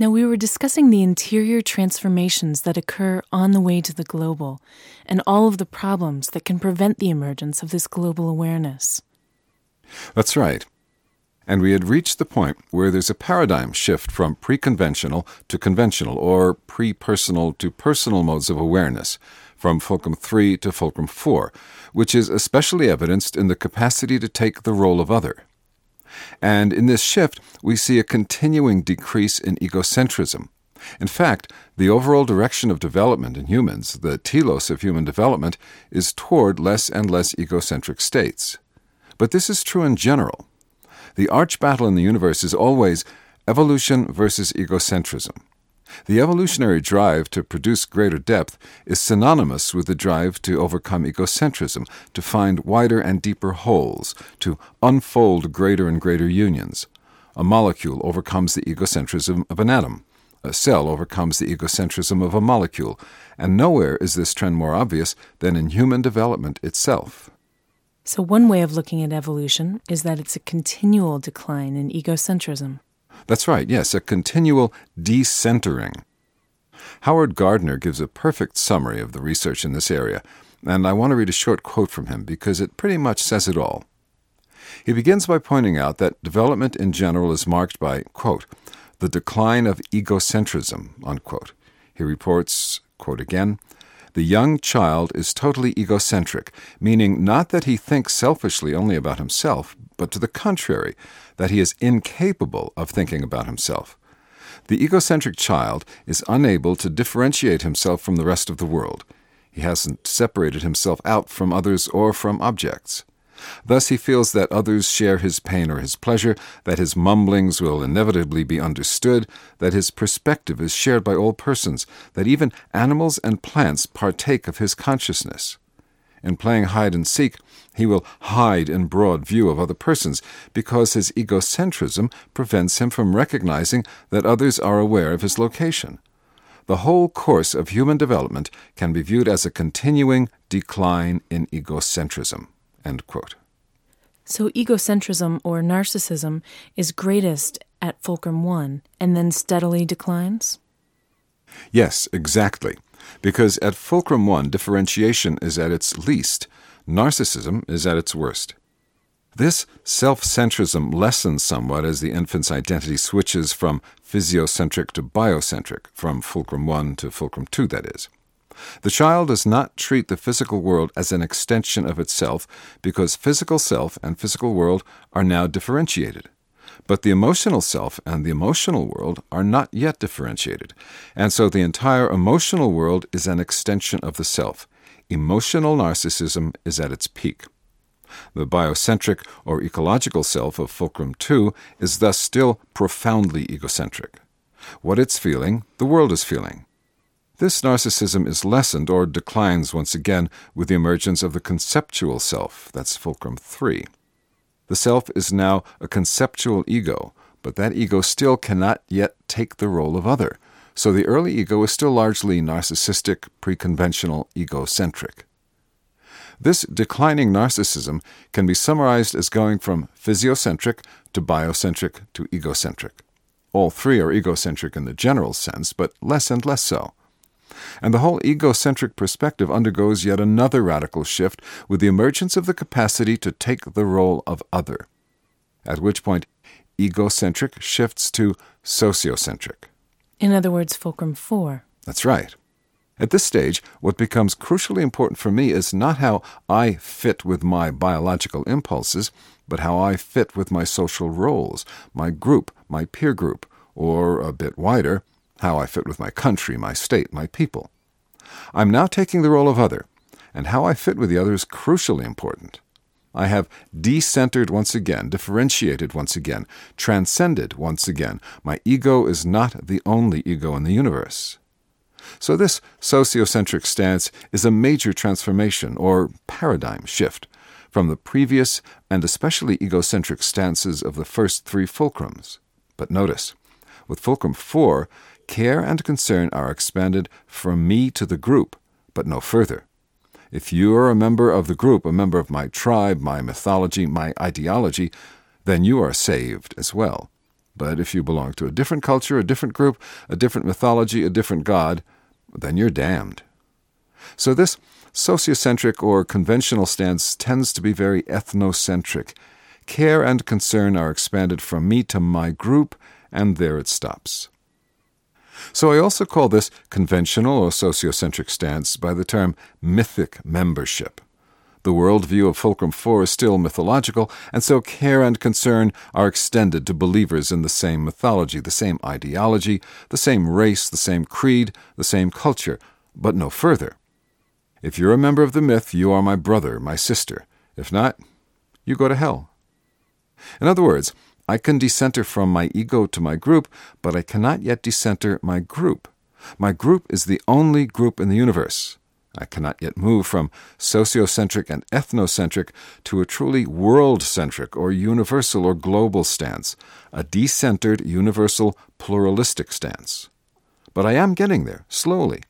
Now, we were discussing the interior transformations that occur on the way to the global and all of the problems that can prevent the emergence of this global awareness. That's right. And we had reached the point where there's a paradigm shift from pre conventional to conventional, or pre personal to personal modes of awareness, from Fulcrum 3 to Fulcrum 4, which is especially evidenced in the capacity to take the role of other. And in this shift, we see a continuing decrease in egocentrism. In fact, the overall direction of development in humans, the telos of human development, is toward less and less egocentric states. But this is true in general. The arch battle in the universe is always evolution versus egocentrism. The evolutionary drive to produce greater depth is synonymous with the drive to overcome egocentrism, to find wider and deeper wholes, to unfold greater and greater unions. A molecule overcomes the egocentrism of an atom. A cell overcomes the egocentrism of a molecule, and nowhere is this trend more obvious than in human development itself. So, one way of looking at evolution is that it's a continual decline in egocentrism. That's right, yes, a continual decentering. Howard Gardner gives a perfect summary of the research in this area, and I want to read a short quote from him because it pretty much says it all. He begins by pointing out that development in general is marked by, quote, the decline of egocentrism, unquote. He reports, quote again, the young child is totally egocentric, meaning not that he thinks selfishly only about himself, but to the contrary, that he is incapable of thinking about himself. The egocentric child is unable to differentiate himself from the rest of the world. He hasn't separated himself out from others or from objects. Thus he feels that others share his pain or his pleasure, that his mumblings will inevitably be understood, that his perspective is shared by all persons, that even animals and plants partake of his consciousness. In playing hide and seek, he will hide in broad view of other persons because his egocentrism prevents him from recognizing that others are aware of his location. The whole course of human development can be viewed as a continuing decline in egocentrism. So, egocentrism or narcissism is greatest at Fulcrum 1 and then steadily declines? Yes, exactly. Because at Fulcrum 1, differentiation is at its least, narcissism is at its worst. This self centrism lessens somewhat as the infant's identity switches from physiocentric to biocentric, from Fulcrum 1 to Fulcrum 2, that is. The child does not treat the physical world as an extension of itself because physical self and physical world are now differentiated. But the emotional self and the emotional world are not yet differentiated, and so the entire emotional world is an extension of the self. Emotional narcissism is at its peak. The biocentric or ecological self of Fulcrum 2 is thus still profoundly egocentric. What it's feeling, the world is feeling. This narcissism is lessened or declines once again with the emergence of the conceptual self, that's Fulcrum 3. The self is now a conceptual ego, but that ego still cannot yet take the role of other. So the early ego is still largely narcissistic, pre-conventional, egocentric. This declining narcissism can be summarized as going from physiocentric to biocentric to egocentric. All three are egocentric in the general sense, but less and less so. And the whole egocentric perspective undergoes yet another radical shift with the emergence of the capacity to take the role of other, at which point egocentric shifts to sociocentric. In other words, Fulcrum 4. That's right. At this stage, what becomes crucially important for me is not how I fit with my biological impulses, but how I fit with my social roles, my group, my peer group, or, a bit wider, how I fit with my country, my state, my people. I'm now taking the role of other, and how I fit with the other is crucially important. I have decentered once again, differentiated once again, transcended once again. My ego is not the only ego in the universe. So, this sociocentric stance is a major transformation or paradigm shift from the previous and especially egocentric stances of the first three fulcrums. But notice, with Fulcrum 4, care and concern are expanded from me to the group, but no further. If you are a member of the group, a member of my tribe, my mythology, my ideology, then you are saved as well. But if you belong to a different culture, a different group, a different mythology, a different god, then you're damned. So this sociocentric or conventional stance tends to be very ethnocentric. Care and concern are expanded from me to my group, and there it stops. So I also call this conventional or sociocentric stance by the term mythic membership. The worldview of Fulcrum 4 is still mythological, and so care and concern are extended to believers in the same mythology, the same ideology, the same race, the same creed, the same culture, but no further. If you're a member of the myth, you are my brother, my sister. If not, you go to hell. In other words, I can decenter from my ego to my group, but I cannot yet decenter my group. My group is the only group in the universe. I cannot yet move from sociocentric and ethnocentric to a truly world centric or universal or global stance, a decentered, universal, pluralistic stance. But I am getting there, slowly.